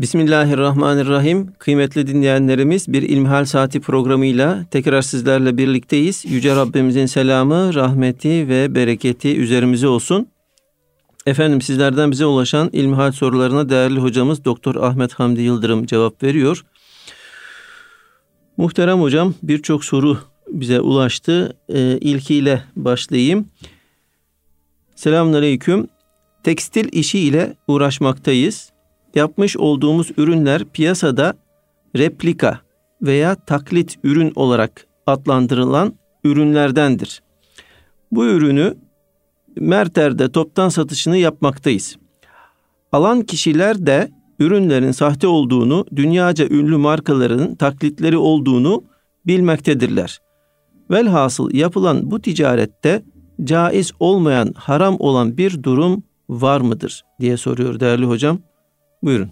Bismillahirrahmanirrahim. Kıymetli dinleyenlerimiz bir İlmihal Saati programıyla tekrar sizlerle birlikteyiz. Yüce Rabbimizin selamı, rahmeti ve bereketi üzerimize olsun. Efendim sizlerden bize ulaşan İlmihal sorularına değerli hocamız Doktor Ahmet Hamdi Yıldırım cevap veriyor. Muhterem hocam birçok soru bize ulaştı. Ee, ilkiyle başlayayım. Selamünaleyküm. Tekstil işi ile uğraşmaktayız yapmış olduğumuz ürünler piyasada replika veya taklit ürün olarak adlandırılan ürünlerdendir. Bu ürünü Merter'de toptan satışını yapmaktayız. Alan kişiler de ürünlerin sahte olduğunu, dünyaca ünlü markaların taklitleri olduğunu bilmektedirler. Velhasıl yapılan bu ticarette caiz olmayan, haram olan bir durum var mıdır diye soruyor değerli hocam. Buyurun.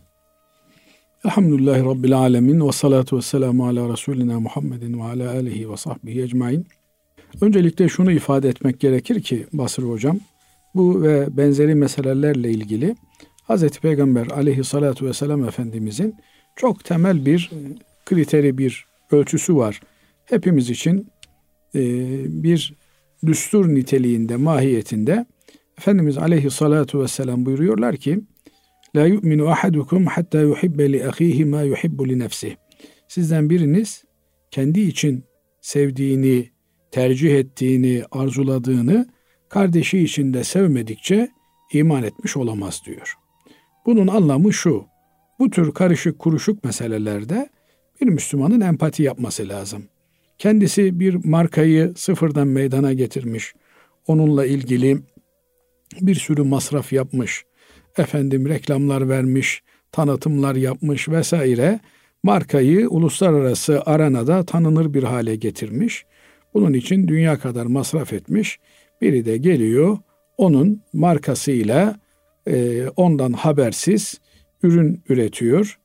Elhamdülillahi Rabbil Alemin ve salatu ve selamu ala Resulina Muhammedin ve ala alihi ve sahbihi ecmain. Öncelikle şunu ifade etmek gerekir ki Basri Hocam, bu ve benzeri meselelerle ilgili Hz. Peygamber aleyhissalatu vesselam Efendimizin çok temel bir kriteri, bir ölçüsü var. Hepimiz için e, bir düstur niteliğinde, mahiyetinde Efendimiz aleyhissalatu vesselam buyuruyorlar ki La yu'minu ahadukum hatta yuhibbe li ahihi ma yuhibbu li nefsih. Sizden biriniz kendi için sevdiğini, tercih ettiğini, arzuladığını kardeşi için de sevmedikçe iman etmiş olamaz diyor. Bunun anlamı şu. Bu tür karışık kuruşuk meselelerde bir Müslümanın empati yapması lazım. Kendisi bir markayı sıfırdan meydana getirmiş. Onunla ilgili bir sürü masraf yapmış efendim reklamlar vermiş, tanıtımlar yapmış vesaire markayı uluslararası arenada tanınır bir hale getirmiş. Bunun için dünya kadar masraf etmiş. Biri de geliyor onun markasıyla e, ondan habersiz ürün üretiyor.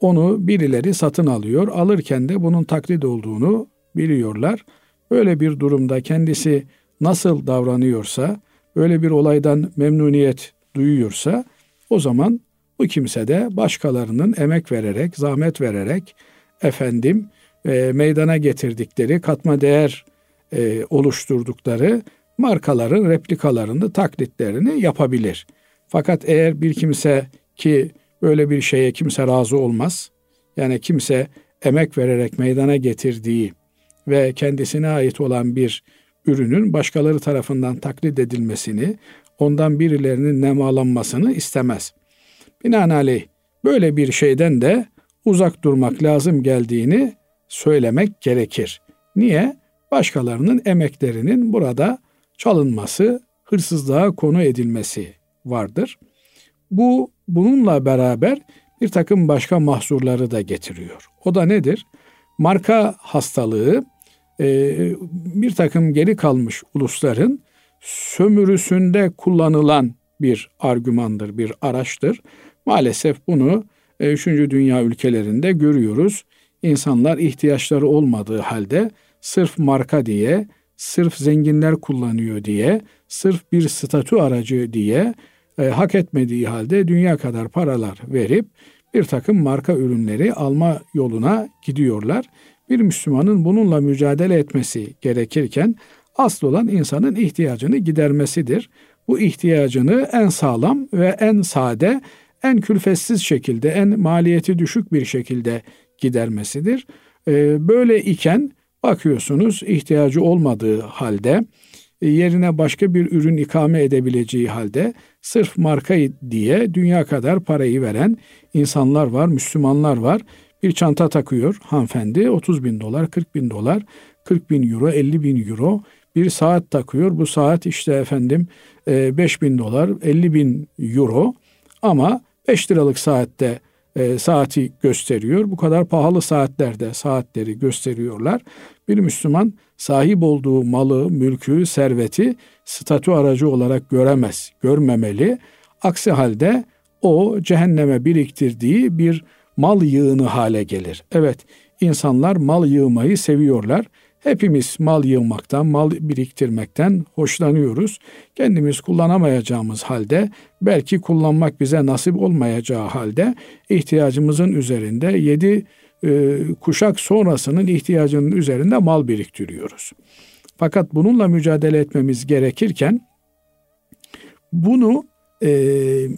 Onu birileri satın alıyor. Alırken de bunun taklit olduğunu biliyorlar. Böyle bir durumda kendisi nasıl davranıyorsa, böyle bir olaydan memnuniyet duyuyorsa o zaman bu kimse de başkalarının emek vererek, zahmet vererek efendim e, meydana getirdikleri, katma değer e, oluşturdukları markaların replikalarını, taklitlerini yapabilir. Fakat eğer bir kimse ki böyle bir şeye kimse razı olmaz. Yani kimse emek vererek meydana getirdiği ve kendisine ait olan bir ürünün başkaları tarafından taklit edilmesini, ondan birilerinin nemalanmasını istemez. Binaenaleyh böyle bir şeyden de uzak durmak lazım geldiğini söylemek gerekir. Niye? Başkalarının emeklerinin burada çalınması, hırsızlığa konu edilmesi vardır. Bu bununla beraber bir takım başka mahzurları da getiriyor. O da nedir? Marka hastalığı bir takım geri kalmış ulusların sömürüsünde kullanılan bir argümandır, bir araçtır. Maalesef bunu 3. E, dünya ülkelerinde görüyoruz. İnsanlar ihtiyaçları olmadığı halde sırf marka diye, sırf zenginler kullanıyor diye, sırf bir statü aracı diye e, hak etmediği halde dünya kadar paralar verip bir takım marka ürünleri alma yoluna gidiyorlar. Bir Müslümanın bununla mücadele etmesi gerekirken asıl olan insanın ihtiyacını gidermesidir. Bu ihtiyacını en sağlam ve en sade, en külfetsiz şekilde, en maliyeti düşük bir şekilde gidermesidir. Ee, böyle iken bakıyorsunuz ihtiyacı olmadığı halde e, yerine başka bir ürün ikame edebileceği halde sırf marka diye dünya kadar parayı veren insanlar var, Müslümanlar var. Bir çanta takıyor hanımefendi 30 bin dolar, 40 bin dolar, 40 bin euro, 50 bin euro bir saat takıyor. Bu saat işte efendim 5 e, bin dolar, 50 bin euro ama 5 liralık saatte e, saati gösteriyor. Bu kadar pahalı saatlerde saatleri gösteriyorlar. Bir Müslüman sahip olduğu malı, mülkü, serveti statü aracı olarak göremez, görmemeli. Aksi halde o cehenneme biriktirdiği bir mal yığını hale gelir. Evet, insanlar mal yığmayı seviyorlar. Hepimiz mal yığmaktan, mal biriktirmekten hoşlanıyoruz. Kendimiz kullanamayacağımız halde, belki kullanmak bize nasip olmayacağı halde ihtiyacımızın üzerinde yedi e, kuşak sonrasının ihtiyacının üzerinde mal biriktiriyoruz. Fakat bununla mücadele etmemiz gerekirken bunu e,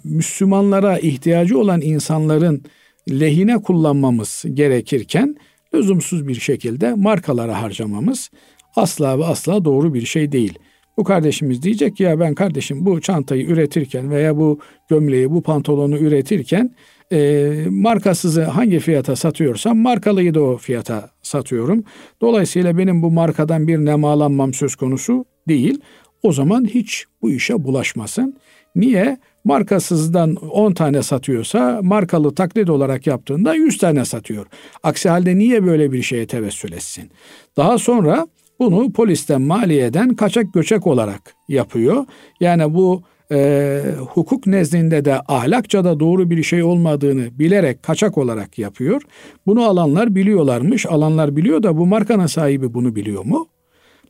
Müslümanlara ihtiyacı olan insanların lehine kullanmamız gerekirken lüzumsuz bir şekilde markalara harcamamız asla ve asla doğru bir şey değil. Bu kardeşimiz diyecek ki ya ben kardeşim bu çantayı üretirken veya bu gömleği, bu pantolonu üretirken e, markasızı hangi fiyata satıyorsam markalıyı da o fiyata satıyorum. Dolayısıyla benim bu markadan bir nemalanmam söz konusu değil. O zaman hiç bu işe bulaşmasın. Niye? Markasızdan 10 tane satıyorsa markalı taklit olarak yaptığında 100 tane satıyor. Aksi halde niye böyle bir şeye tevessül etsin? Daha sonra bunu polisten, maliyeden kaçak göçek olarak yapıyor. Yani bu e, hukuk nezdinde de ahlakça da doğru bir şey olmadığını bilerek kaçak olarak yapıyor. Bunu alanlar biliyorlarmış. Alanlar biliyor da bu markanın sahibi bunu biliyor mu?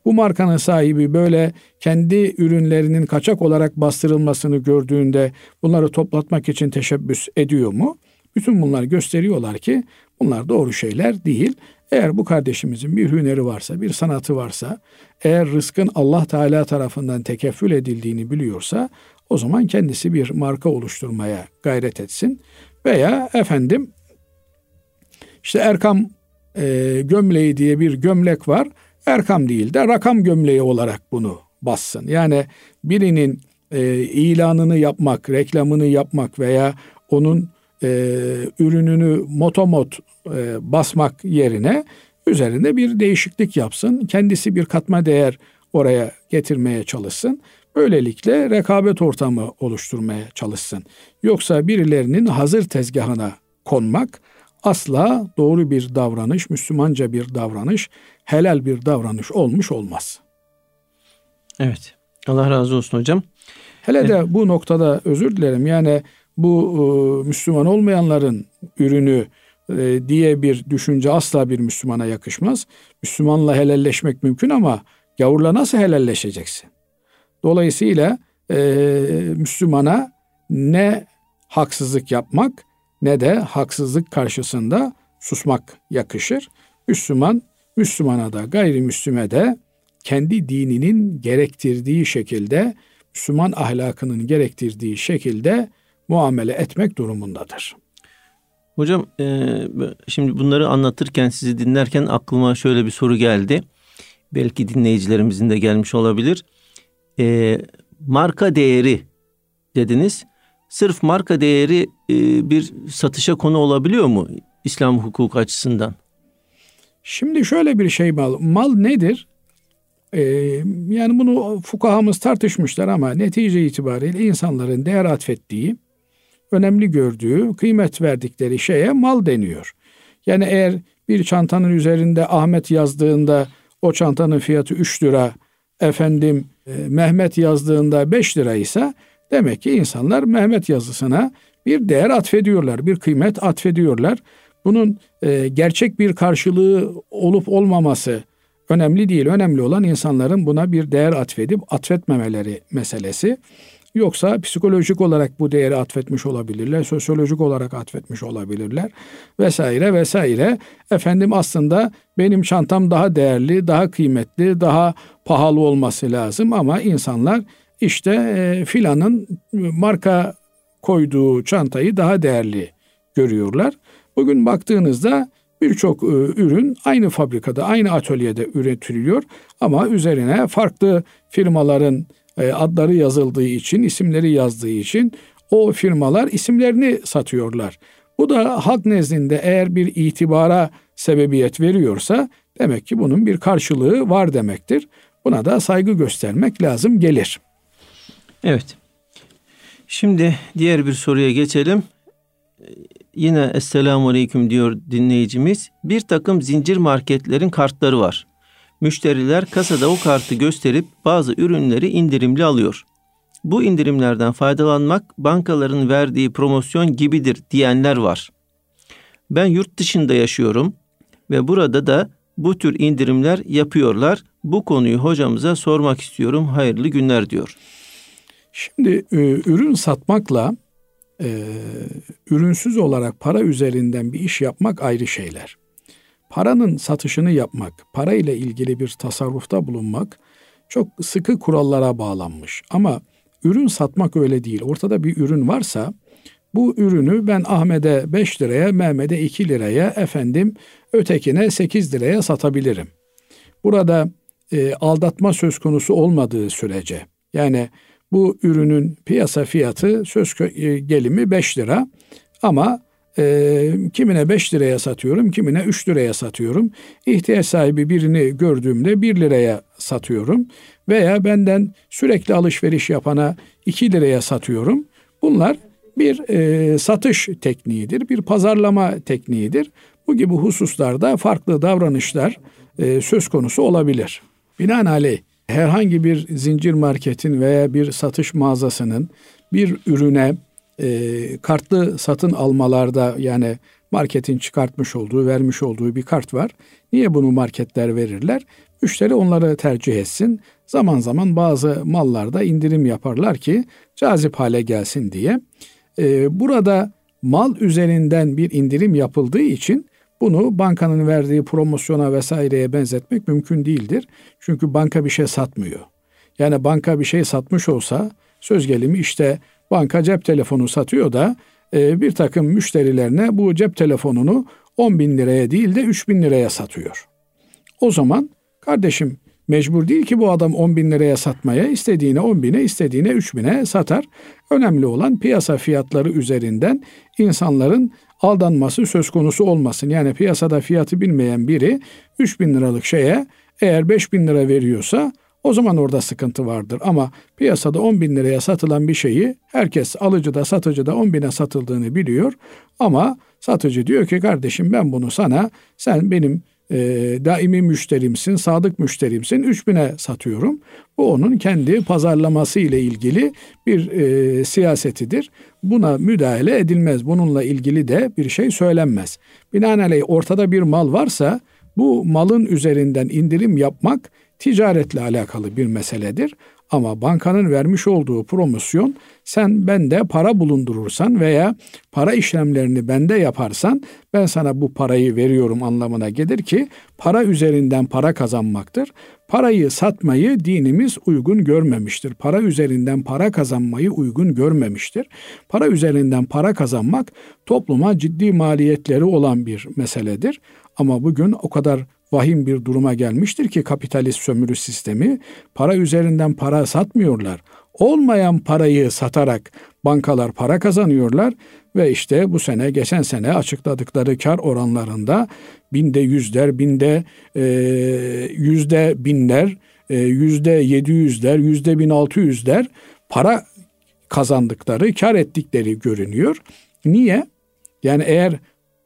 Bu markanın sahibi böyle kendi ürünlerinin kaçak olarak bastırılmasını gördüğünde bunları toplatmak için teşebbüs ediyor mu? Bütün bunlar gösteriyorlar ki bunlar doğru şeyler değil. Eğer bu kardeşimizin bir hüneri varsa, bir sanatı varsa, eğer rızkın Allah Teala tarafından tekeffül edildiğini biliyorsa o zaman kendisi bir marka oluşturmaya gayret etsin. Veya efendim işte Erkam e, gömleği diye bir gömlek var. Erkam değil de rakam gömleği olarak bunu bassın. Yani birinin e, ilanını yapmak, reklamını yapmak veya onun e, ürününü motomot e, basmak yerine üzerinde bir değişiklik yapsın. Kendisi bir katma değer oraya getirmeye çalışsın. Böylelikle rekabet ortamı oluşturmaya çalışsın. Yoksa birilerinin hazır tezgahına konmak asla doğru bir davranış, Müslümanca bir davranış, helal bir davranış olmuş olmaz. Evet. Allah razı olsun hocam. Hele de bu noktada özür dilerim. Yani bu e, Müslüman olmayanların ürünü e, diye bir düşünce asla bir Müslümana yakışmaz. Müslümanla helalleşmek mümkün ama gavurla nasıl helalleşeceksin? Dolayısıyla e, Müslümana ne haksızlık yapmak ne de haksızlık karşısında susmak yakışır. Müslüman, Müslümana da gayrimüslime de kendi dininin gerektirdiği şekilde, Müslüman ahlakının gerektirdiği şekilde muamele etmek durumundadır. Hocam e, şimdi bunları anlatırken sizi dinlerken aklıma şöyle bir soru geldi. Belki dinleyicilerimizin de gelmiş olabilir. E, marka değeri dediniz. Sırf marka değeri e, bir satışa konu olabiliyor mu İslam hukuk açısından? Şimdi şöyle bir şey mal. Mal nedir? Ee, yani bunu fukahamız tartışmışlar ama netice itibariyle insanların değer atfettiği, önemli gördüğü, kıymet verdikleri şeye mal deniyor. Yani eğer bir çantanın üzerinde Ahmet yazdığında o çantanın fiyatı 3 lira, efendim e, Mehmet yazdığında 5 lira ise demek ki insanlar Mehmet yazısına bir değer atfediyorlar, bir kıymet atfediyorlar. Bunun e, gerçek bir karşılığı olup olmaması önemli değil. Önemli olan insanların buna bir değer atfedip atfetmemeleri meselesi. Yoksa psikolojik olarak bu değeri atfetmiş olabilirler, sosyolojik olarak atfetmiş olabilirler vesaire vesaire. Efendim aslında benim çantam daha değerli, daha kıymetli, daha pahalı olması lazım ama insanlar işte e, filanın marka koyduğu çantayı daha değerli görüyorlar. Bugün baktığınızda birçok e, ürün aynı fabrikada, aynı atölyede üretiliyor ama üzerine farklı firmaların e, adları yazıldığı için, isimleri yazdığı için o firmalar isimlerini satıyorlar. Bu da halk nezdinde eğer bir itibara sebebiyet veriyorsa demek ki bunun bir karşılığı var demektir. Buna da saygı göstermek lazım gelir. Evet. Şimdi diğer bir soruya geçelim. Yine Esselamu Aleyküm diyor dinleyicimiz. Bir takım zincir marketlerin kartları var. Müşteriler kasada o kartı gösterip bazı ürünleri indirimli alıyor. Bu indirimlerden faydalanmak bankaların verdiği promosyon gibidir diyenler var. Ben yurt dışında yaşıyorum ve burada da bu tür indirimler yapıyorlar. Bu konuyu hocamıza sormak istiyorum. Hayırlı günler diyor. Şimdi e, ürün satmakla e, ürünsüz olarak para üzerinden bir iş yapmak ayrı şeyler. Paranın satışını yapmak, para ile ilgili bir tasarrufta bulunmak çok sıkı kurallara bağlanmış. Ama ürün satmak öyle değil. Ortada bir ürün varsa bu ürünü ben Ahmet'e 5 liraya, Mehmet'e 2 liraya, efendim ötekine 8 liraya satabilirim. Burada e, aldatma söz konusu olmadığı sürece yani bu ürünün piyasa fiyatı söz e, gelimi 5 lira ama e, kimine 5 liraya satıyorum, kimine 3 liraya satıyorum. İhtiyaç sahibi birini gördüğümde 1 liraya satıyorum veya benden sürekli alışveriş yapana 2 liraya satıyorum. Bunlar bir e, satış tekniğidir, bir pazarlama tekniğidir. Bu gibi hususlarda farklı davranışlar e, söz konusu olabilir. Binaenaleyh herhangi bir zincir marketin veya bir satış mağazasının bir ürüne e, kartlı satın almalarda yani marketin çıkartmış olduğu, vermiş olduğu bir kart var. Niye bunu marketler verirler? Müşteri onları tercih etsin. Zaman zaman bazı mallarda indirim yaparlar ki cazip hale gelsin diye. Ee, burada mal üzerinden bir indirim yapıldığı için bunu bankanın verdiği promosyona vesaireye benzetmek mümkün değildir. Çünkü banka bir şey satmıyor. Yani banka bir şey satmış olsa söz gelimi işte banka cep telefonu satıyor da e, bir takım müşterilerine bu cep telefonunu 10 bin liraya değil de 3 bin liraya satıyor. O zaman kardeşim mecbur değil ki bu adam 10 bin liraya satmaya istediğine 10 bine istediğine 3 bine satar. Önemli olan piyasa fiyatları üzerinden insanların aldanması söz konusu olmasın. Yani piyasada fiyatı bilmeyen biri 3 bin liralık şeye eğer 5 bin lira veriyorsa o zaman orada sıkıntı vardır. Ama piyasada 10 bin liraya satılan bir şeyi herkes alıcı da satıcı da 10 bine satıldığını biliyor. Ama satıcı diyor ki kardeşim ben bunu sana sen benim e, daimi müşterimsin, sadık müşterimsin 3000'e satıyorum. Bu onun kendi pazarlaması ile ilgili bir e, siyasetidir. Buna müdahale edilmez. Bununla ilgili de bir şey söylenmez. Binaenaleyh ortada bir mal varsa bu malın üzerinden indirim yapmak ticaretle alakalı bir meseledir. Ama bankanın vermiş olduğu promosyon sen bende para bulundurursan veya para işlemlerini bende yaparsan ben sana bu parayı veriyorum anlamına gelir ki para üzerinden para kazanmaktır. Parayı satmayı dinimiz uygun görmemiştir. Para üzerinden para kazanmayı uygun görmemiştir. Para üzerinden para kazanmak topluma ciddi maliyetleri olan bir meseledir. Ama bugün o kadar vahim bir duruma gelmiştir ki kapitalist sömürü sistemi para üzerinden para satmıyorlar. Olmayan parayı satarak bankalar para kazanıyorlar ve işte bu sene geçen sene açıkladıkları kar oranlarında binde yüzler, binde e, yüzde binler, e, yüzde yedi yüzler, yüzde bin altı yüzler para kazandıkları, kar ettikleri görünüyor. Niye? Yani eğer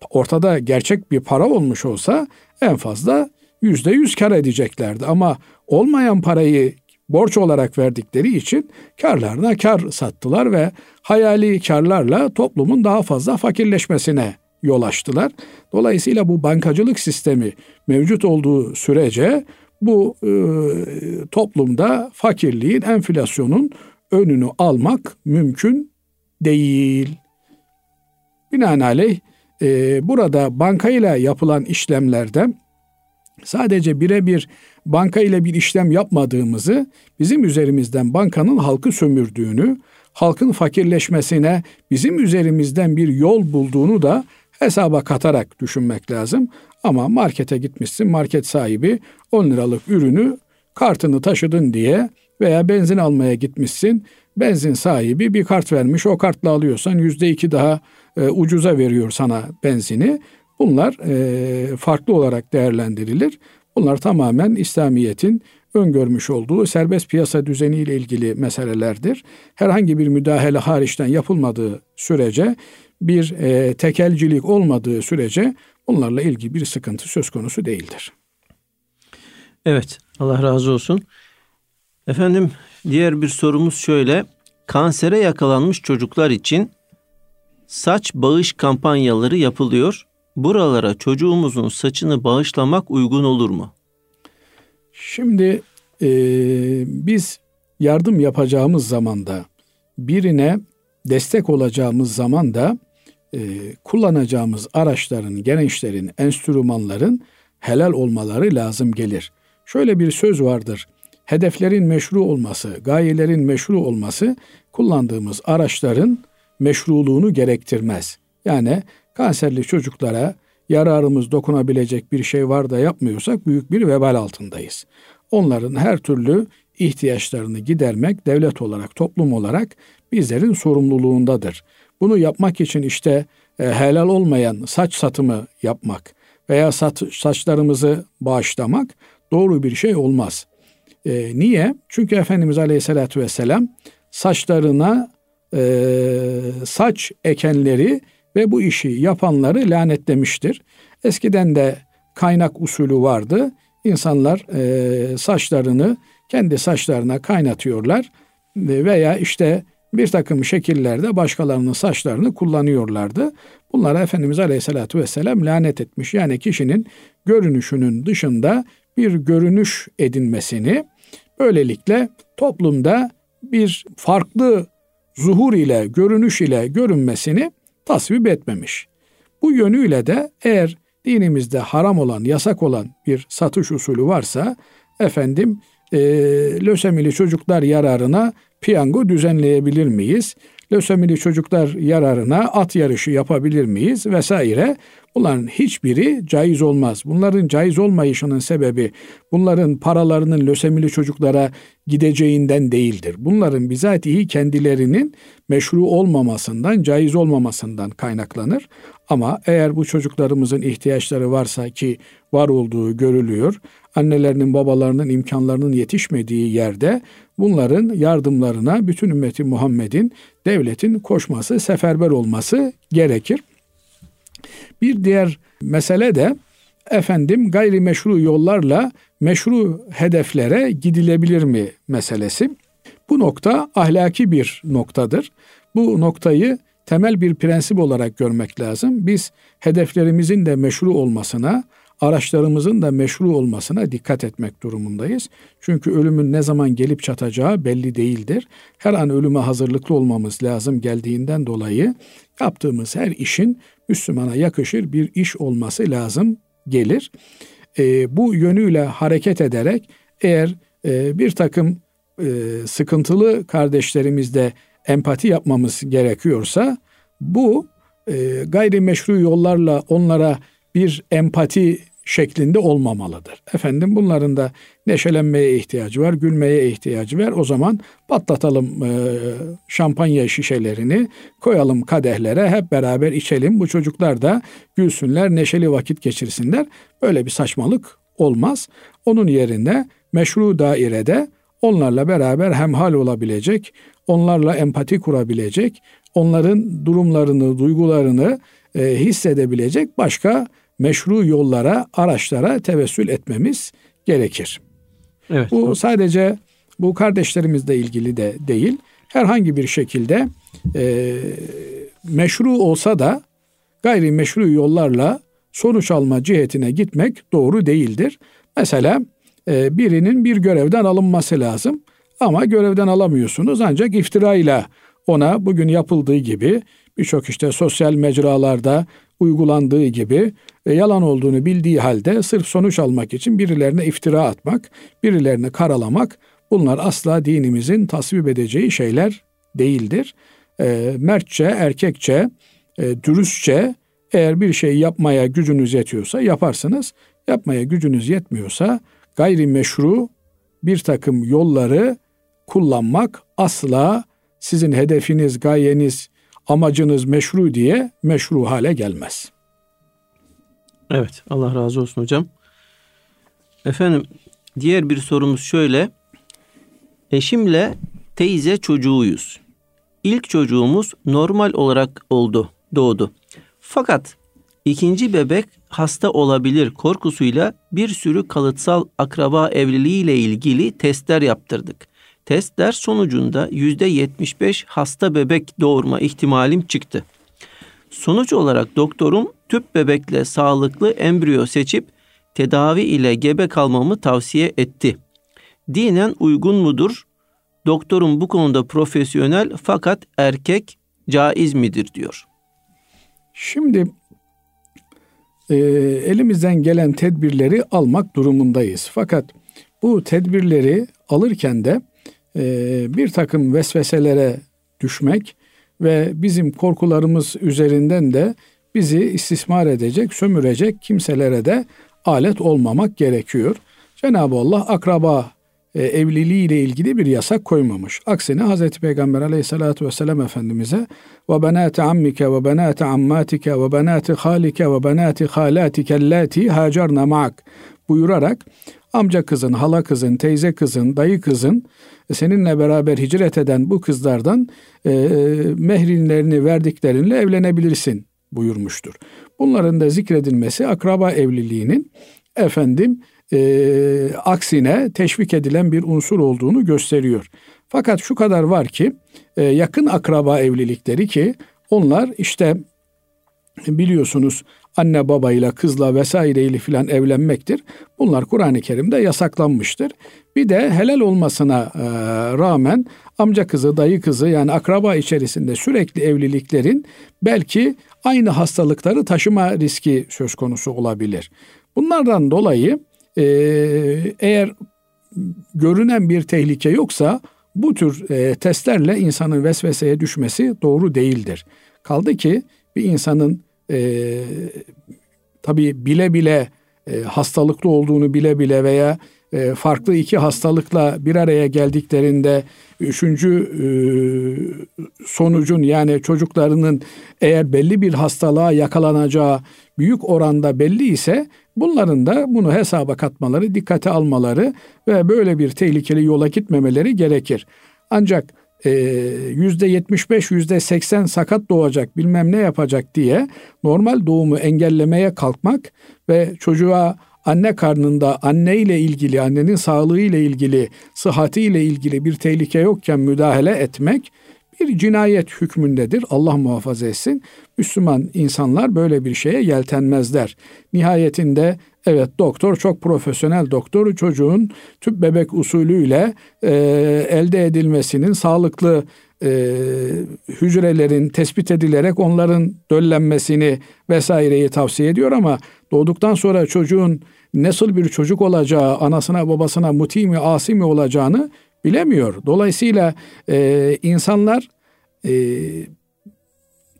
ortada gerçek bir para olmuş olsa en fazla yüzde yüz kar edeceklerdi. Ama olmayan parayı borç olarak verdikleri için karlarına kar sattılar ve hayali karlarla toplumun daha fazla fakirleşmesine yol açtılar. Dolayısıyla bu bankacılık sistemi mevcut olduğu sürece bu e, toplumda fakirliğin, enflasyonun önünü almak mümkün değil. Binaenaleyh e, burada bankayla yapılan işlemlerde sadece birebir banka ile bir işlem yapmadığımızı, bizim üzerimizden bankanın halkı sömürdüğünü, halkın fakirleşmesine bizim üzerimizden bir yol bulduğunu da hesaba katarak düşünmek lazım. Ama markete gitmişsin, market sahibi 10 liralık ürünü kartını taşıdın diye veya benzin almaya gitmişsin, benzin sahibi bir kart vermiş, o kartla alıyorsan yüzde iki daha e, ucuza veriyor sana benzini. Bunlar e, farklı olarak değerlendirilir. Bunlar tamamen İslamiyet'in öngörmüş olduğu serbest piyasa düzeniyle ilgili meselelerdir. Herhangi bir müdahale hariçten yapılmadığı sürece, bir e, tekelcilik olmadığı sürece bunlarla ilgili bir sıkıntı söz konusu değildir. Evet, Allah razı olsun. Efendim, diğer bir sorumuz şöyle. Kansere yakalanmış çocuklar için saç bağış kampanyaları yapılıyor. buralara çocuğumuzun saçını bağışlamak uygun olur mu? Şimdi e, biz yardım yapacağımız zamanda birine destek olacağımız zaman da e, kullanacağımız araçların, gençlerin, enstrümanların helal olmaları lazım gelir. Şöyle bir söz vardır. Hedeflerin meşru olması, gayelerin meşru olması kullandığımız araçların meşruluğunu gerektirmez. Yani kanserli çocuklara yararımız dokunabilecek bir şey var da yapmıyorsak büyük bir vebal altındayız. Onların her türlü ihtiyaçlarını gidermek devlet olarak, toplum olarak bizlerin sorumluluğundadır. Bunu yapmak için işte e, helal olmayan saç satımı yapmak veya saç, saçlarımızı bağışlamak doğru bir şey olmaz. E, niye? Çünkü Efendimiz Aleyhisselatü Vesselam saçlarına e, saç ekenleri ve bu işi yapanları lanetlemiştir. Eskiden de kaynak usulü vardı. İnsanlar e, saçlarını kendi saçlarına kaynatıyorlar veya işte bir takım şekillerde başkalarının saçlarını kullanıyorlardı. Bunlara Efendimiz Aleyhisselatü Vesselam lanet etmiş. Yani kişinin görünüşünün dışında bir görünüş edinmesini böylelikle toplumda bir farklı zuhur ile, görünüş ile görünmesini tasvip etmemiş. Bu yönüyle de eğer dinimizde haram olan, yasak olan bir satış usulü varsa efendim e, lösemili çocuklar yararına piyango düzenleyebilir miyiz? Lösemili çocuklar yararına at yarışı yapabilir miyiz vesaire. Bunların hiçbiri caiz olmaz. Bunların caiz olmayışının sebebi bunların paralarının lösemili çocuklara gideceğinden değildir. Bunların bizatihi kendilerinin meşru olmamasından, caiz olmamasından kaynaklanır. Ama eğer bu çocuklarımızın ihtiyaçları varsa ki var olduğu görülüyor, annelerinin babalarının imkanlarının yetişmediği yerde bunların yardımlarına bütün ümmeti Muhammed'in, devletin koşması, seferber olması gerekir. Bir diğer mesele de efendim gayrimeşru yollarla meşru hedeflere gidilebilir mi meselesi. Bu nokta ahlaki bir noktadır. Bu noktayı temel bir prensip olarak görmek lazım. Biz hedeflerimizin de meşru olmasına, araçlarımızın da meşru olmasına dikkat etmek durumundayız. Çünkü ölümün ne zaman gelip çatacağı belli değildir. Her an ölüme hazırlıklı olmamız lazım geldiğinden dolayı yaptığımız her işin Müslümana yakışır bir iş olması lazım gelir. E, bu yönüyle hareket ederek eğer e, bir takım e, sıkıntılı kardeşlerimizde empati yapmamız gerekiyorsa bu e, gayrimeşru yollarla onlara bir empati şeklinde olmamalıdır. Efendim bunların da neşelenmeye ihtiyacı var, gülmeye ihtiyacı var. O zaman patlatalım e, şampanya şişelerini, koyalım kadehlere, hep beraber içelim. Bu çocuklar da gülsünler, neşeli vakit geçirsinler. Böyle bir saçmalık olmaz. Onun yerine meşru dairede onlarla beraber hemhal olabilecek, onlarla empati kurabilecek, onların durumlarını, duygularını e, hissedebilecek başka meşru yollara, araçlara tevessül etmemiz gerekir. Evet. Bu sadece bu kardeşlerimizle ilgili de değil. Herhangi bir şekilde e, meşru olsa da gayri meşru yollarla sonuç alma cihetine gitmek doğru değildir. Mesela e, birinin bir görevden alınması lazım ama görevden alamıyorsunuz ancak iftirayla ona bugün yapıldığı gibi birçok işte sosyal mecralarda uygulandığı gibi e, yalan olduğunu bildiği halde sırf sonuç almak için birilerine iftira atmak, birilerini karalamak bunlar asla dinimizin tasvip edeceği şeyler değildir. E, mertçe, erkekçe, e, dürüstçe eğer bir şey yapmaya gücünüz yetiyorsa yaparsınız. Yapmaya gücünüz yetmiyorsa gayrimeşru bir takım yolları kullanmak asla sizin hedefiniz, gayeniz, amacınız meşru diye meşru hale gelmez. Evet Allah razı olsun hocam. Efendim diğer bir sorumuz şöyle. Eşimle teyze çocuğuyuz. İlk çocuğumuz normal olarak oldu, doğdu. Fakat ikinci bebek hasta olabilir korkusuyla bir sürü kalıtsal akraba evliliği ile ilgili testler yaptırdık. Testler sonucunda %75 hasta bebek doğurma ihtimalim çıktı. Sonuç olarak doktorum tüp bebekle sağlıklı embriyo seçip tedavi ile gebe kalmamı tavsiye etti. Dinen uygun mudur? Doktorum bu konuda profesyonel fakat erkek caiz midir diyor. Şimdi e, elimizden gelen tedbirleri almak durumundayız. Fakat bu tedbirleri alırken de bir takım vesveselere düşmek ve bizim korkularımız üzerinden de bizi istismar edecek, sömürecek kimselere de alet olmamak gerekiyor. Cenab-ı Allah akraba e, evliliği ile ilgili bir yasak koymamış. Aksine Hz. Peygamber aleyhissalatü vesselam Efendimiz'e ve benati ammike ve benati ammatike ve benati halike ve benati halatike allati hacerna ma'ak buyurarak amca kızın, hala kızın, teyze kızın, dayı kızın e, seninle beraber hicret eden bu kızlardan e, mehrinlerini verdiklerinle evlenebilirsin buyurmuştur. Bunların da zikredilmesi akraba evliliğinin efendim e, aksine teşvik edilen bir unsur olduğunu gösteriyor. Fakat şu kadar var ki e, yakın akraba evlilikleri ki onlar işte biliyorsunuz anne babayla kızla vesaireyle filan evlenmektir. Bunlar Kur'an-ı Kerim'de yasaklanmıştır. Bir de helal olmasına e, rağmen amca kızı, dayı kızı yani akraba içerisinde sürekli evliliklerin belki aynı hastalıkları taşıma riski söz konusu olabilir. Bunlardan dolayı e, eğer görünen bir tehlike yoksa bu tür e, testlerle insanın vesveseye düşmesi doğru değildir. Kaldı ki bir insanın e, tabii bile bile e, hastalıklı olduğunu bile bile veya e, farklı iki hastalıkla bir araya geldiklerinde üçüncü e, sonucun yani çocuklarının eğer belli bir hastalığa yakalanacağı büyük oranda belli ise bunların da bunu hesaba katmaları, dikkate almaları ve böyle bir tehlikeli yola gitmemeleri gerekir. Ancak yüzde 75, yüzde 80 sakat doğacak bilmem ne yapacak diye normal doğumu engellemeye kalkmak ve çocuğa anne karnında anne ile ilgili, annenin sağlığı ile ilgili, sıhhati ile ilgili bir tehlike yokken müdahale etmek bir cinayet hükmündedir. Allah muhafaza etsin. Müslüman insanlar böyle bir şeye yeltenmezler. Nihayetinde evet doktor çok profesyonel doktor çocuğun tüp bebek usulüyle e, elde edilmesinin sağlıklı e, hücrelerin tespit edilerek onların döllenmesini vesaireyi tavsiye ediyor ama doğduktan sonra çocuğun nasıl bir çocuk olacağı, anasına babasına muti mi asi mi olacağını bilemiyor. Dolayısıyla e, insanlar e,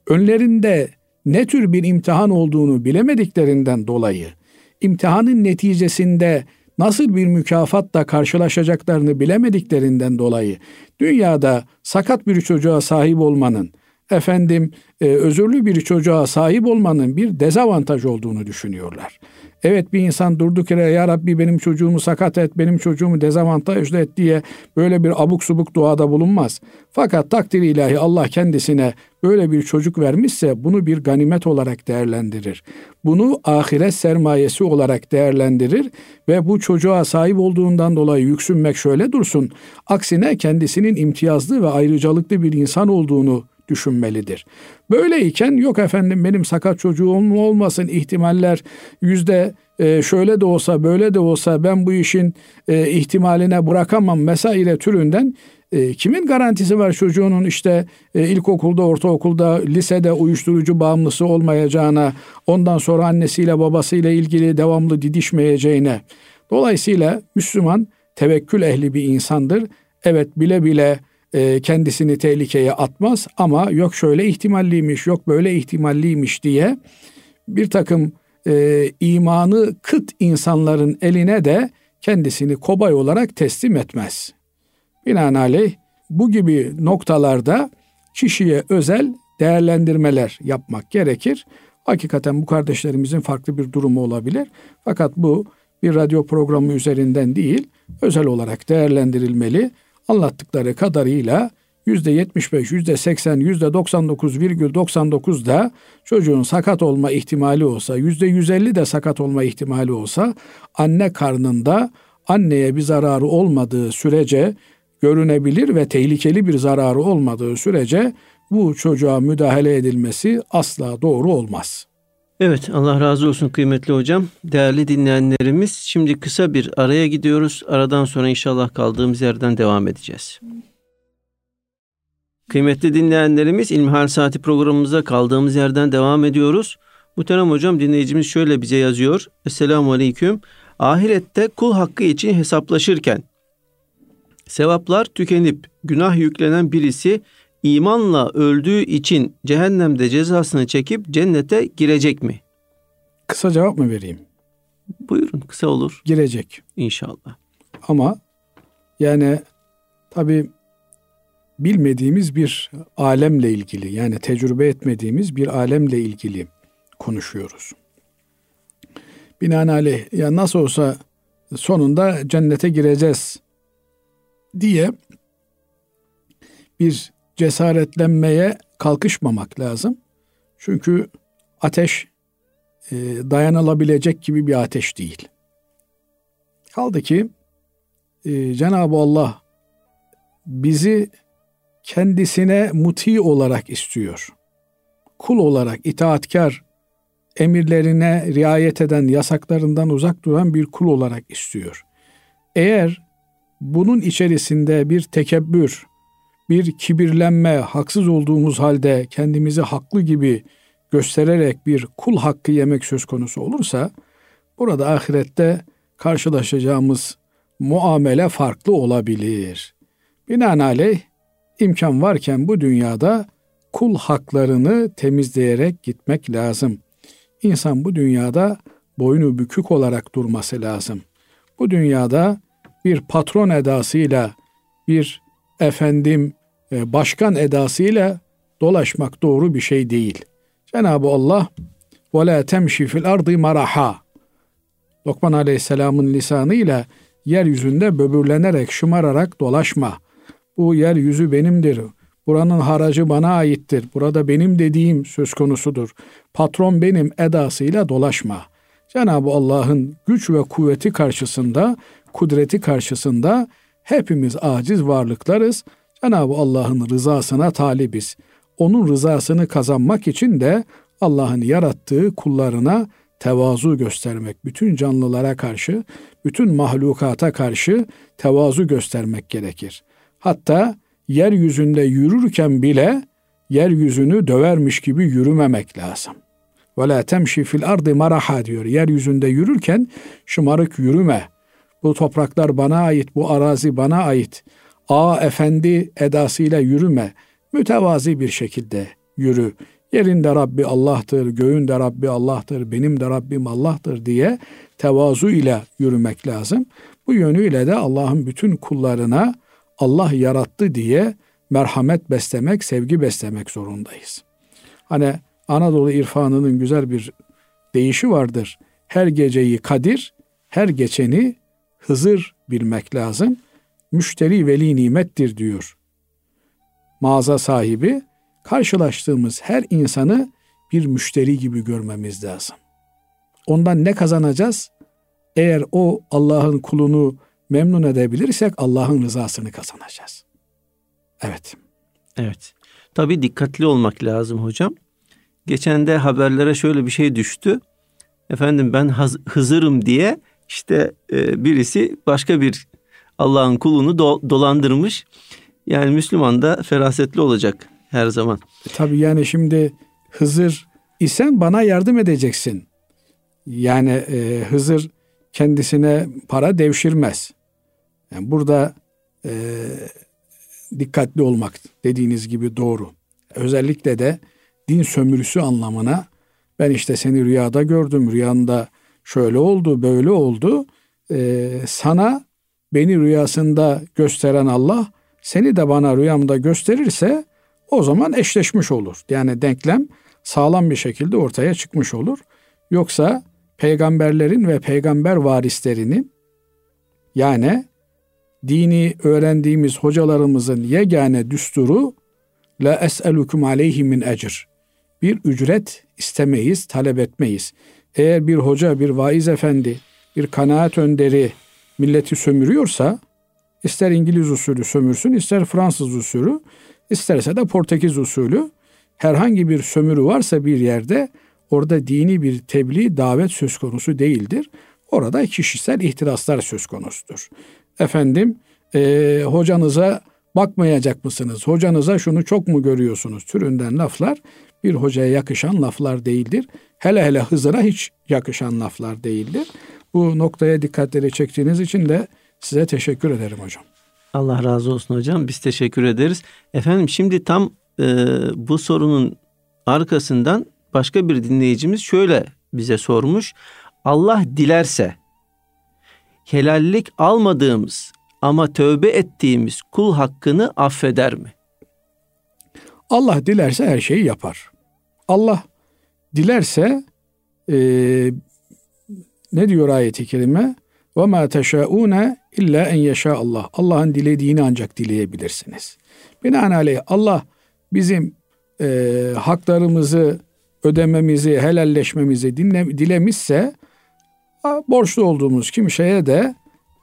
önlerinde ne tür bir imtihan olduğunu bilemediklerinden dolayı imtihanın neticesinde nasıl bir mükafatla karşılaşacaklarını bilemediklerinden dolayı dünyada sakat bir çocuğa sahip olmanın efendim e, özürlü bir çocuğa sahip olmanın bir dezavantaj olduğunu düşünüyorlar. Evet bir insan durduk yere ya Rabbi benim çocuğumu sakat et, benim çocuğumu dezavantajlı et diye böyle bir abuk subuk duada bulunmaz. Fakat takdir ilahi Allah kendisine böyle bir çocuk vermişse bunu bir ganimet olarak değerlendirir. Bunu ahiret sermayesi olarak değerlendirir ve bu çocuğa sahip olduğundan dolayı yüksünmek şöyle dursun. Aksine kendisinin imtiyazlı ve ayrıcalıklı bir insan olduğunu düşünmelidir. Böyleyken yok efendim benim sakat çocuğum olmasın ihtimaller yüzde e, şöyle de olsa böyle de olsa ben bu işin e, ihtimaline bırakamam vesaire türünden e, kimin garantisi var çocuğunun işte ilkokulda, ortaokulda, lisede uyuşturucu bağımlısı olmayacağına, ondan sonra annesiyle babasıyla ilgili devamlı didişmeyeceğine. Dolayısıyla Müslüman tevekkül ehli bir insandır. Evet bile bile e, kendisini tehlikeye atmaz ama yok şöyle ihtimalliymiş, yok böyle ihtimalliymiş diye bir takım e, imanı kıt insanların eline de kendisini kobay olarak teslim etmez. Binaenaleyh bu gibi noktalarda kişiye özel değerlendirmeler yapmak gerekir. Hakikaten bu kardeşlerimizin farklı bir durumu olabilir. Fakat bu bir radyo programı üzerinden değil, özel olarak değerlendirilmeli anlattıkları kadarıyla yüzde 75, yüzde 80, yüzde 99,99 da çocuğun sakat olma ihtimali olsa, yüzde 150 de sakat olma ihtimali olsa anne karnında anneye bir zararı olmadığı sürece görünebilir ve tehlikeli bir zararı olmadığı sürece bu çocuğa müdahale edilmesi asla doğru olmaz. Evet Allah razı olsun kıymetli hocam. Değerli dinleyenlerimiz şimdi kısa bir araya gidiyoruz. Aradan sonra inşallah kaldığımız yerden devam edeceğiz. Kıymetli dinleyenlerimiz İlmihal Saati programımıza kaldığımız yerden devam ediyoruz. Muhterem hocam dinleyicimiz şöyle bize yazıyor. Esselamu Aleyküm. Ahirette kul hakkı için hesaplaşırken sevaplar tükenip günah yüklenen birisi imanla öldüğü için cehennemde cezasını çekip cennete girecek mi? Kısa cevap mı vereyim? Buyurun kısa olur. Girecek. İnşallah. Ama yani tabi bilmediğimiz bir alemle ilgili yani tecrübe etmediğimiz bir alemle ilgili konuşuyoruz. Binaenaleyh ya nasıl olsa sonunda cennete gireceğiz diye bir cesaretlenmeye kalkışmamak lazım. Çünkü ateş e, dayanılabilecek gibi bir ateş değil. Kaldı ki e, Cenab-ı Allah bizi kendisine muti olarak istiyor. Kul olarak itaatkar, emirlerine riayet eden, yasaklarından uzak duran bir kul olarak istiyor. Eğer bunun içerisinde bir tekebbür, bir kibirlenme, haksız olduğumuz halde kendimizi haklı gibi göstererek bir kul hakkı yemek söz konusu olursa burada ahirette karşılaşacağımız muamele farklı olabilir. Binaenaleyh imkan varken bu dünyada kul haklarını temizleyerek gitmek lazım. İnsan bu dünyada boynu bükük olarak durması lazım. Bu dünyada bir patron edasıyla, bir efendim başkan edasıyla dolaşmak doğru bir şey değil. Cenab-ı Allah ve la temşi fil ardı maraha. Lokman Aleyhisselam'ın lisanıyla yeryüzünde böbürlenerek, şımararak dolaşma. Bu yeryüzü benimdir. Buranın haracı bana aittir. Burada benim dediğim söz konusudur. Patron benim edasıyla dolaşma. Cenab-ı Allah'ın güç ve kuvveti karşısında, kudreti karşısında hepimiz aciz varlıklarız. Cenab-ı Allah'ın rızasına talibiz. Onun rızasını kazanmak için de Allah'ın yarattığı kullarına tevazu göstermek, bütün canlılara karşı, bütün mahlukata karşı tevazu göstermek gerekir. Hatta yeryüzünde yürürken bile yeryüzünü dövermiş gibi yürümemek lazım. Ve la temşi fil ardı maraha diyor. Yeryüzünde yürürken şımarık yürüme. Bu topraklar bana ait, bu arazi bana ait. A efendi edasıyla yürüme. Mütevazi bir şekilde yürü. Yerinde Rabbi Allah'tır, göğünde Rabbi Allah'tır, benim de Rabbim Allah'tır diye tevazu ile yürümek lazım. Bu yönüyle de Allah'ın bütün kullarına Allah yarattı diye merhamet beslemek, sevgi beslemek zorundayız. Hani Anadolu irfanının güzel bir deyişi vardır. Her geceyi Kadir, her geçeni Hızır bilmek lazım. Müşteri veli nimettir diyor. Mağaza sahibi karşılaştığımız her insanı bir müşteri gibi görmemiz lazım. Ondan ne kazanacağız? Eğer o Allah'ın kulunu memnun edebilirsek Allah'ın rızasını kazanacağız. Evet. Evet. Tabi dikkatli olmak lazım hocam. Geçen de haberlere şöyle bir şey düştü. Efendim ben Hızır'ım diye işte e, birisi başka bir Allah'ın kulunu do, dolandırmış. Yani Müslüman da ferasetli olacak her zaman. E, tabii yani şimdi Hızır isen bana yardım edeceksin. Yani e, Hızır kendisine para devşirmez. Yani burada e, dikkatli olmak dediğiniz gibi doğru. Özellikle de din sömürüsü anlamına ben işte seni rüyada gördüm, rüyanda şöyle oldu, böyle oldu. E, sana beni rüyasında gösteren Allah seni de bana rüyamda gösterirse o zaman eşleşmiş olur. Yani denklem sağlam bir şekilde ortaya çıkmış olur. Yoksa peygamberlerin ve peygamber varislerinin yani dini öğrendiğimiz hocalarımızın yegane düsturu la es'elukum aleyhi min ecr. Bir ücret istemeyiz, talep etmeyiz. Eğer bir hoca, bir vaiz efendi, bir kanaat önderi milleti sömürüyorsa ister İngiliz usulü sömürsün, ister Fransız usulü isterse de Portekiz usulü herhangi bir sömürü varsa bir yerde orada dini bir tebliğ, davet söz konusu değildir. Orada kişisel ihtiraslar söz konusudur. Efendim e, hocanıza bakmayacak mısınız? Hocanıza şunu çok mu görüyorsunuz? Türünden laflar bir hocaya yakışan laflar değildir. Hele hele Hızır'a hiç yakışan laflar değildir. Bu noktaya dikkatleri çektiğiniz için de size teşekkür ederim hocam. Allah razı olsun hocam. Biz teşekkür ederiz. Efendim şimdi tam e, bu sorunun arkasından başka bir dinleyicimiz şöyle bize sormuş. Allah dilerse helallik almadığımız ama tövbe ettiğimiz kul hakkını affeder mi? Allah dilerse her şeyi yapar. Allah dilerse e, ne diyor ayeti kerime? Ve ma teşaune illa en yeşa Allah. Allah'ın dilediğini ancak dileyebilirsiniz. Binaenaleyh Allah bizim e, haklarımızı ödememizi, helalleşmemizi dinle, dilemişse borçlu olduğumuz kimseye de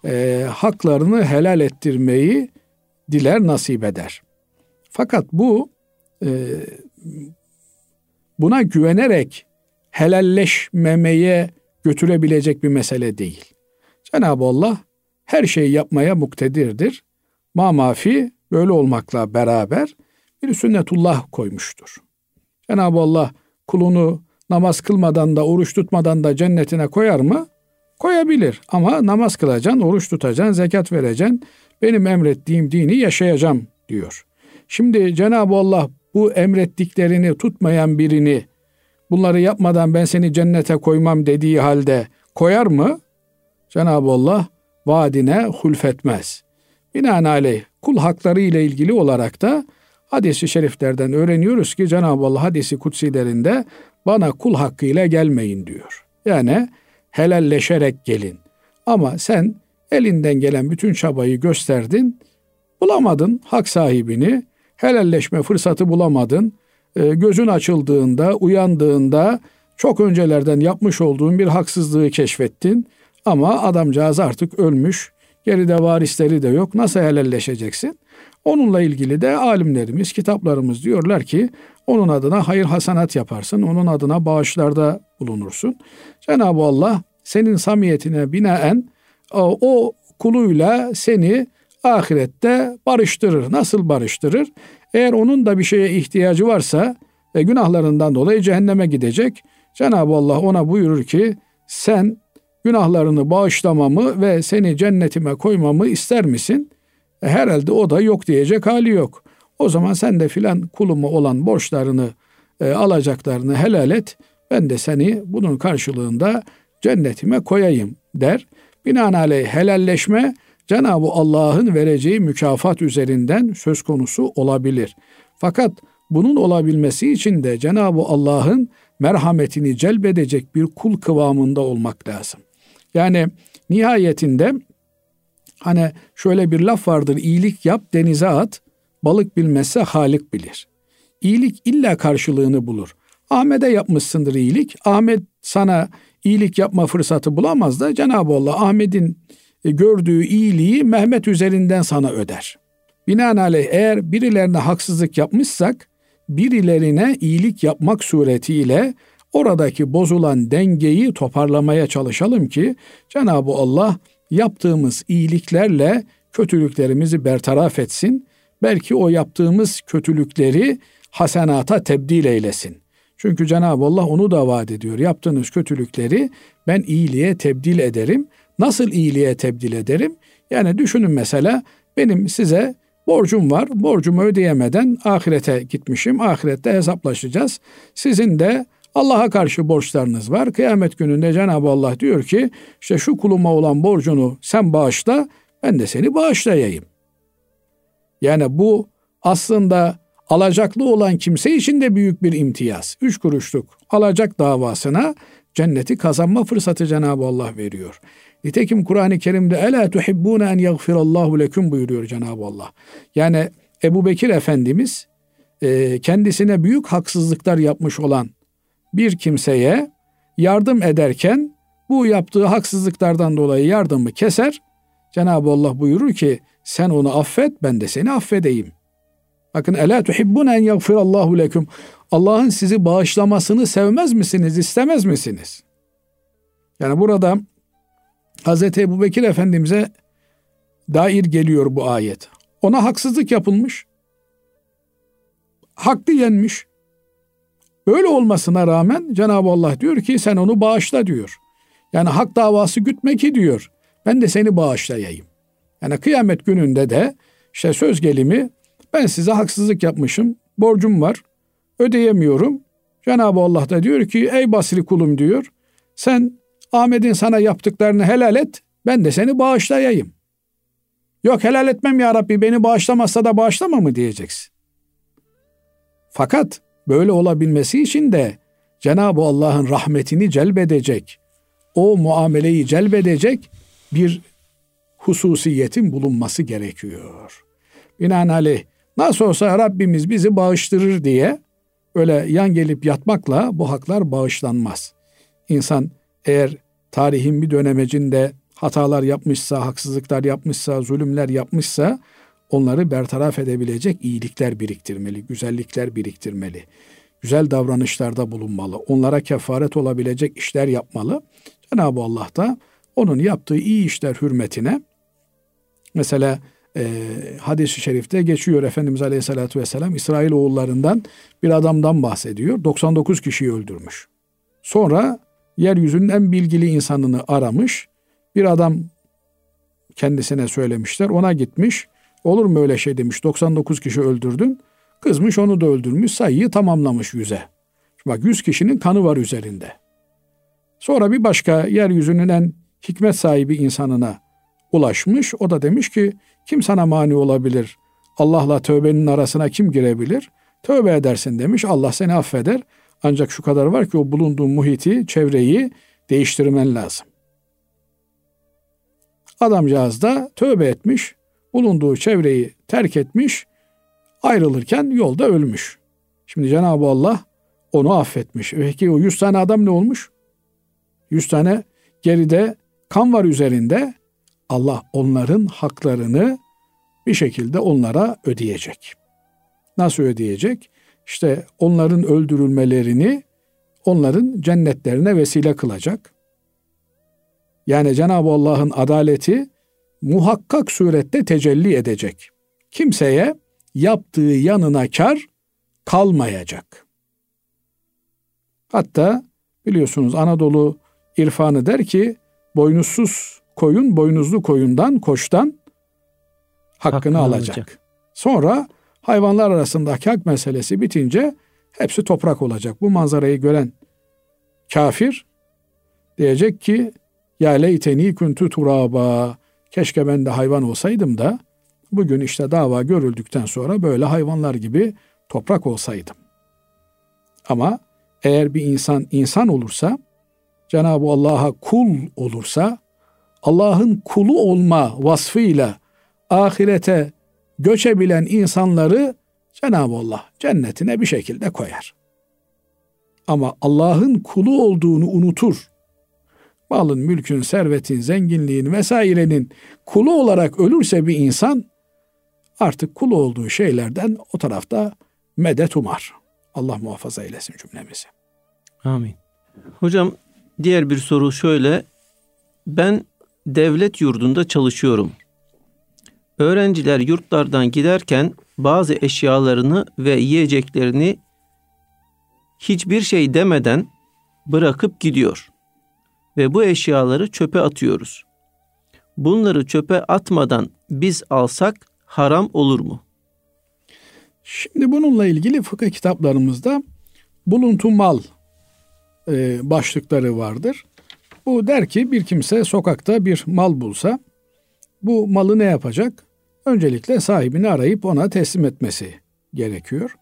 e, haklarını helal ettirmeyi diler nasip eder. Fakat bu e, buna güvenerek helalleşmemeye götürebilecek bir mesele değil. Cenab-ı Allah her şeyi yapmaya muktedirdir. Ma mafi böyle olmakla beraber bir sünnetullah koymuştur. Cenab-ı Allah kulunu namaz kılmadan da oruç tutmadan da cennetine koyar mı? Koyabilir ama namaz kılacaksın, oruç tutacaksın, zekat vereceksin. Benim emrettiğim dini yaşayacağım diyor. Şimdi Cenab-ı Allah bu emrettiklerini tutmayan birini bunları yapmadan ben seni cennete koymam dediği halde koyar mı? Cenab-ı Allah vaadine hulfetmez. Binaenaleyh kul hakları ile ilgili olarak da hadisi şeriflerden öğreniyoruz ki Cenab-ı Allah hadisi kutsilerinde bana kul hakkıyla gelmeyin diyor. Yani helalleşerek gelin. Ama sen elinden gelen bütün çabayı gösterdin, bulamadın hak sahibini, helalleşme fırsatı bulamadın. E, gözün açıldığında, uyandığında çok öncelerden yapmış olduğun bir haksızlığı keşfettin. Ama adamcağız artık ölmüş, geride varisleri de yok. Nasıl helalleşeceksin? Onunla ilgili de alimlerimiz, kitaplarımız diyorlar ki onun adına hayır hasanat yaparsın, onun adına bağışlarda bulunursun. Cenab-ı Allah senin samiyetine binaen o, kuluyla seni ahirette barıştırır. Nasıl barıştırır? Eğer onun da bir şeye ihtiyacı varsa e, günahlarından dolayı cehenneme gidecek. Cenab-ı Allah ona buyurur ki sen günahlarını bağışlamamı ve seni cennetime koymamı ister misin? E, herhalde o da yok diyecek hali yok. O zaman sen de filan kuluma olan borçlarını, e, alacaklarını helal et. Ben de seni bunun karşılığında cennetime koyayım der. Binaenaleyh helalleşme Cenab-ı Allah'ın vereceği mükafat üzerinden söz konusu olabilir. Fakat bunun olabilmesi için de Cenab-ı Allah'ın merhametini celbedecek bir kul kıvamında olmak lazım. Yani nihayetinde hani şöyle bir laf vardır iyilik yap denize at balık bilmezse halik bilir. İyilik illa karşılığını bulur. Ahmet'e yapmışsındır iyilik. Ahmet sana iyilik yapma fırsatı bulamaz da Cenab-ı Allah Ahmet'in gördüğü iyiliği Mehmet üzerinden sana öder. Binaenaleyh eğer birilerine haksızlık yapmışsak birilerine iyilik yapmak suretiyle oradaki bozulan dengeyi toparlamaya çalışalım ki Cenab-ı Allah yaptığımız iyiliklerle kötülüklerimizi bertaraf etsin. Belki o yaptığımız kötülükleri hasenata tebdil eylesin. Çünkü Cenab-ı Allah onu da vaat ediyor. Yaptığınız kötülükleri ben iyiliğe tebdil ederim. Nasıl iyiliğe tebdil ederim? Yani düşünün mesela benim size borcum var. Borcumu ödeyemeden ahirete gitmişim. Ahirette hesaplaşacağız. Sizin de Allah'a karşı borçlarınız var. Kıyamet gününde Cenab-ı Allah diyor ki işte şu kuluma olan borcunu sen bağışla ben de seni bağışlayayım. Yani bu aslında alacaklı olan kimse için de büyük bir imtiyaz. Üç kuruşluk alacak davasına cenneti kazanma fırsatı Cenab-ı Allah veriyor. Nitekim Kur'an-ı Kerim'de ela tuhibbune en yaghfirallahu leküm buyuruyor Cenab-ı Allah. Yani Ebu Bekir Efendimiz e, kendisine büyük haksızlıklar yapmış olan bir kimseye yardım ederken bu yaptığı haksızlıklardan dolayı yardımı keser. Cenab-ı Allah buyurur ki sen onu affet ben de seni affedeyim. Bakın ela tuhibbun en yagfirallahu lekum. Allah'ın sizi bağışlamasını sevmez misiniz, istemez misiniz? Yani burada Hz. Ebu Bekir Efendimiz'e dair geliyor bu ayet. Ona haksızlık yapılmış. Hakkı yenmiş. Böyle olmasına rağmen Cenab-ı Allah diyor ki sen onu bağışla diyor. Yani hak davası gütmek ki diyor. Ben de seni bağışlayayım. Yani kıyamet gününde de işte söz gelimi ben size haksızlık yapmışım. Borcum var. Ödeyemiyorum. Cenab-ı Allah da diyor ki ey basri kulum diyor. Sen Ahmet'in sana yaptıklarını helal et. Ben de seni bağışlayayım. Yok helal etmem ya Rabbi beni bağışlamazsa da bağışlama mı diyeceksin. Fakat böyle olabilmesi için de Cenab-ı Allah'ın rahmetini celbedecek, o muameleyi celbedecek bir hususiyetin bulunması gerekiyor. Binaenaleyh nasıl olsa Rabbimiz bizi bağıştırır diye öyle yan gelip yatmakla bu haklar bağışlanmaz. İnsan eğer tarihin bir dönemecinde hatalar yapmışsa, haksızlıklar yapmışsa, zulümler yapmışsa onları bertaraf edebilecek iyilikler biriktirmeli, güzellikler biriktirmeli. Güzel davranışlarda bulunmalı. Onlara kefaret olabilecek işler yapmalı. Cenab-ı Allah da onun yaptığı iyi işler hürmetine mesela e, hadis-i şerifte geçiyor Efendimiz Aleyhisselatü Vesselam İsrail oğullarından bir adamdan bahsediyor. 99 kişiyi öldürmüş. Sonra yeryüzünün en bilgili insanını aramış. Bir adam kendisine söylemişler. Ona gitmiş. Olur mu öyle şey demiş. 99 kişi öldürdün. Kızmış onu da öldürmüş. Sayıyı tamamlamış yüze. Bak 100 kişinin kanı var üzerinde. Sonra bir başka yeryüzünün en hikmet sahibi insanına ulaşmış. O da demiş ki kim sana mani olabilir? Allah'la tövbenin arasına kim girebilir? Tövbe edersin demiş. Allah seni affeder. Ancak şu kadar var ki o bulunduğun muhiti, çevreyi değiştirmen lazım. Adamcağız da tövbe etmiş, bulunduğu çevreyi terk etmiş, ayrılırken yolda ölmüş. Şimdi Cenab-ı Allah onu affetmiş. Peki o 100 tane adam ne olmuş? 100 tane geride kan var üzerinde. Allah onların haklarını bir şekilde onlara ödeyecek. Nasıl ödeyecek? İşte onların öldürülmelerini onların cennetlerine vesile kılacak. Yani Cenab-ı Allah'ın adaleti muhakkak surette tecelli edecek. Kimseye yaptığı yanına kar kalmayacak. Hatta biliyorsunuz Anadolu irfanı der ki boynuzsuz koyun boynuzlu koyundan koçtan hakkını, hakkını alacak. alacak. Sonra hayvanlar arasındaki hak meselesi bitince hepsi toprak olacak. Bu manzarayı gören kafir diyecek ki ya leyteni kuntu turaba keşke ben de hayvan olsaydım da bugün işte dava görüldükten sonra böyle hayvanlar gibi toprak olsaydım. Ama eğer bir insan insan olursa Cenab-ı Allah'a kul olursa Allah'ın kulu olma vasfıyla ahirete göçebilen insanları Cenab-ı Allah cennetine bir şekilde koyar. Ama Allah'ın kulu olduğunu unutur. Malın, mülkün, servetin, zenginliğin vesairenin kulu olarak ölürse bir insan artık kulu olduğu şeylerden o tarafta medet umar. Allah muhafaza eylesin cümlemizi. Amin. Hocam diğer bir soru şöyle. Ben devlet yurdunda çalışıyorum. Öğrenciler yurtlardan giderken bazı eşyalarını ve yiyeceklerini hiçbir şey demeden bırakıp gidiyor. Ve bu eşyaları çöpe atıyoruz. Bunları çöpe atmadan biz alsak haram olur mu? Şimdi bununla ilgili fıkıh kitaplarımızda buluntu mal e, başlıkları vardır. Bu der ki bir kimse sokakta bir mal bulsa bu malı ne yapacak? Öncelikle sahibini arayıp ona teslim etmesi gerekiyor.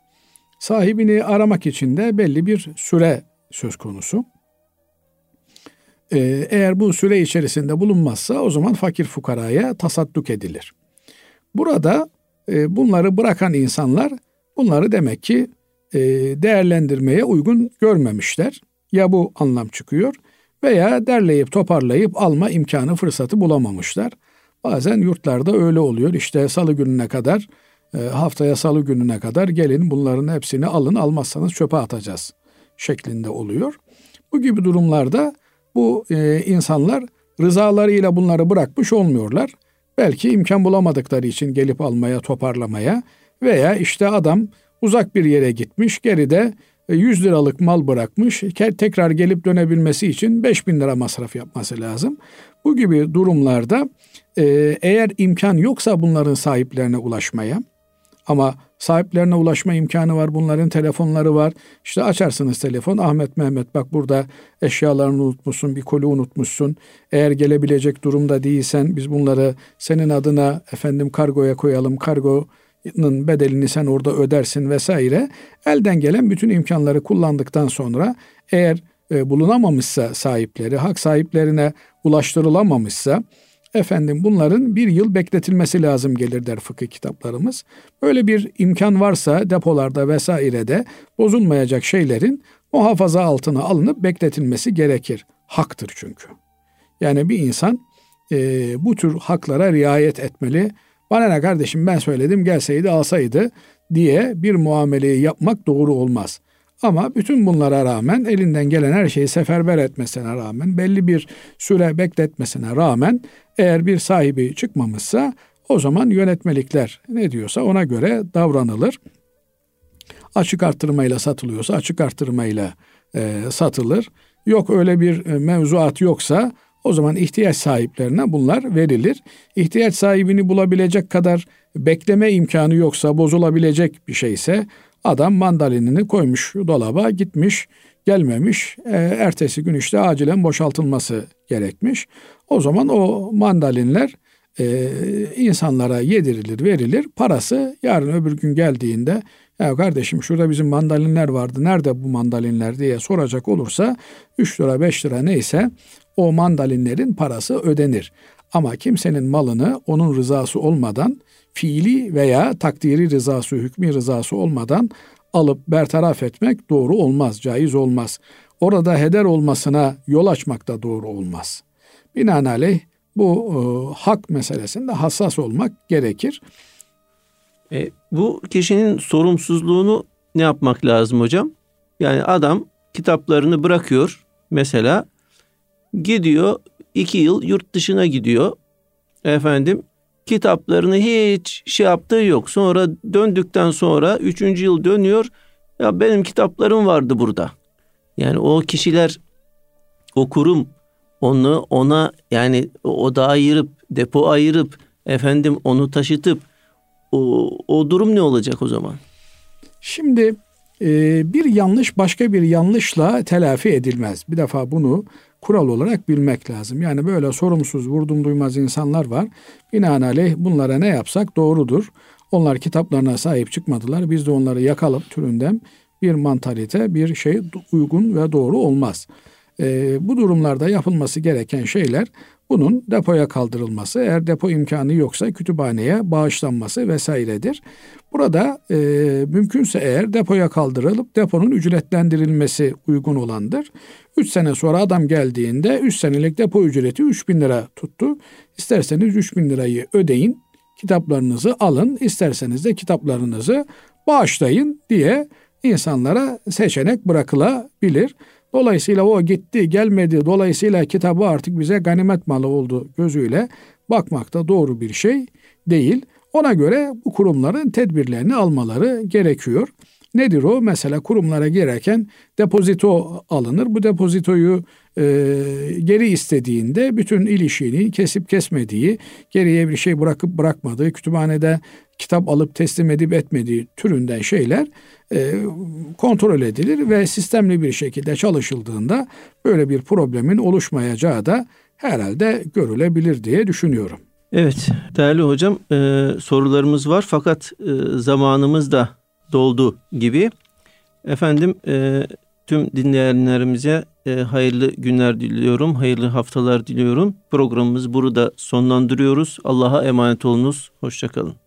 Sahibini aramak için de belli bir süre söz konusu. Ee, eğer bu süre içerisinde bulunmazsa o zaman fakir fukaraya tasadduk edilir. Burada e, bunları bırakan insanlar bunları demek ki e, değerlendirmeye uygun görmemişler. Ya bu anlam çıkıyor veya derleyip toparlayıp alma imkanı fırsatı bulamamışlar. Bazen yurtlarda öyle oluyor. İşte salı gününe kadar e, haftaya salı gününe kadar gelin bunların hepsini alın almazsanız çöpe atacağız şeklinde oluyor. Bu gibi durumlarda bu e, insanlar rızalarıyla bunları bırakmış olmuyorlar. Belki imkan bulamadıkları için gelip almaya, toparlamaya veya işte adam uzak bir yere gitmiş, geride 100 e, liralık mal bırakmış, tekrar gelip dönebilmesi için 5000 lira masraf yapması lazım. Bu gibi durumlarda e, eğer imkan yoksa bunların sahiplerine ulaşmaya ama sahiplerine ulaşma imkanı var. Bunların telefonları var. İşte açarsınız telefon. Ahmet Mehmet bak burada eşyalarını unutmuşsun. Bir koli unutmuşsun. Eğer gelebilecek durumda değilsen biz bunları senin adına efendim kargoya koyalım. Kargonun bedelini sen orada ödersin vesaire. Elden gelen bütün imkanları kullandıktan sonra eğer e, bulunamamışsa sahipleri, hak sahiplerine ulaştırılamamışsa efendim bunların bir yıl bekletilmesi lazım gelir der fıkıh kitaplarımız. Böyle bir imkan varsa depolarda vesairede bozulmayacak şeylerin muhafaza altına alınıp bekletilmesi gerekir. Haktır çünkü. Yani bir insan e, bu tür haklara riayet etmeli. Bana ne kardeşim ben söyledim gelseydi alsaydı diye bir muameleyi yapmak doğru olmaz. Ama bütün bunlara rağmen elinden gelen her şeyi seferber etmesine rağmen belli bir süre bekletmesine rağmen eğer bir sahibi çıkmamışsa o zaman yönetmelikler ne diyorsa ona göre davranılır. Açık arttırmayla satılıyorsa açık arttırmayla e, satılır. Yok öyle bir e, mevzuat yoksa o zaman ihtiyaç sahiplerine bunlar verilir. İhtiyaç sahibini bulabilecek kadar bekleme imkanı yoksa, bozulabilecek bir şeyse adam mandalinini koymuş dolaba gitmiş, gelmemiş. E, ertesi gün işte acilen boşaltılması gerekmiş. O zaman o mandalinler e, insanlara yedirilir, verilir. Parası yarın öbür gün geldiğinde ya kardeşim şurada bizim mandalinler vardı. Nerede bu mandalinler diye soracak olursa 3 lira 5 lira neyse o mandalinlerin parası ödenir. Ama kimsenin malını onun rızası olmadan fiili veya takdiri rızası, hükmü rızası olmadan alıp bertaraf etmek doğru olmaz, caiz olmaz. Orada heder olmasına yol açmak da doğru olmaz. Binaenaleyh bu e, hak meselesinde hassas olmak gerekir. E, bu kişinin sorumsuzluğunu ne yapmak lazım hocam? Yani adam kitaplarını bırakıyor mesela gidiyor iki yıl yurt dışına gidiyor efendim kitaplarını hiç şey yaptığı yok. Sonra döndükten sonra üçüncü yıl dönüyor. Ya benim kitaplarım vardı burada. Yani o kişiler o kurum onu ona yani oda ayırıp depo ayırıp efendim onu taşıtıp o, o durum ne olacak o zaman? Şimdi e, bir yanlış başka bir yanlışla telafi edilmez. Bir defa bunu kural olarak bilmek lazım. Yani böyle sorumsuz, vurdum duymaz insanlar var. Binaenaleyh bunlara ne yapsak doğrudur. Onlar kitaplarına sahip çıkmadılar. Biz de onları yakalım türünden bir mantalite, bir şey uygun ve doğru olmaz. E, bu durumlarda yapılması gereken şeyler bunun depoya kaldırılması, eğer depo imkanı yoksa kütüphaneye bağışlanması vesairedir. Burada e, mümkünse eğer depoya kaldırılıp deponun ücretlendirilmesi uygun olandır. 3 sene sonra adam geldiğinde 3 senelik depo ücreti 3 bin lira tuttu. İsterseniz 3 bin lirayı ödeyin, kitaplarınızı alın, isterseniz de kitaplarınızı bağışlayın diye insanlara seçenek bırakılabilir. Dolayısıyla o gitti gelmedi. Dolayısıyla kitabı artık bize ganimet malı oldu gözüyle bakmak da doğru bir şey değil. Ona göre bu kurumların tedbirlerini almaları gerekiyor. Nedir o? Mesela kurumlara girerken depozito alınır. Bu depozitoyu e, geri istediğinde bütün ilişiğini kesip kesmediği, geriye bir şey bırakıp bırakmadığı, kütüphanede kitap alıp teslim edip etmediği türünden şeyler e, kontrol edilir ve sistemli bir şekilde çalışıldığında böyle bir problemin oluşmayacağı da herhalde görülebilir diye düşünüyorum. Evet değerli hocam e, sorularımız var fakat e, zamanımız da doldu gibi. Efendim e, tüm dinleyenlerimize e, hayırlı günler diliyorum, hayırlı haftalar diliyorum. Programımızı burada sonlandırıyoruz. Allah'a emanet olunuz, hoşçakalın.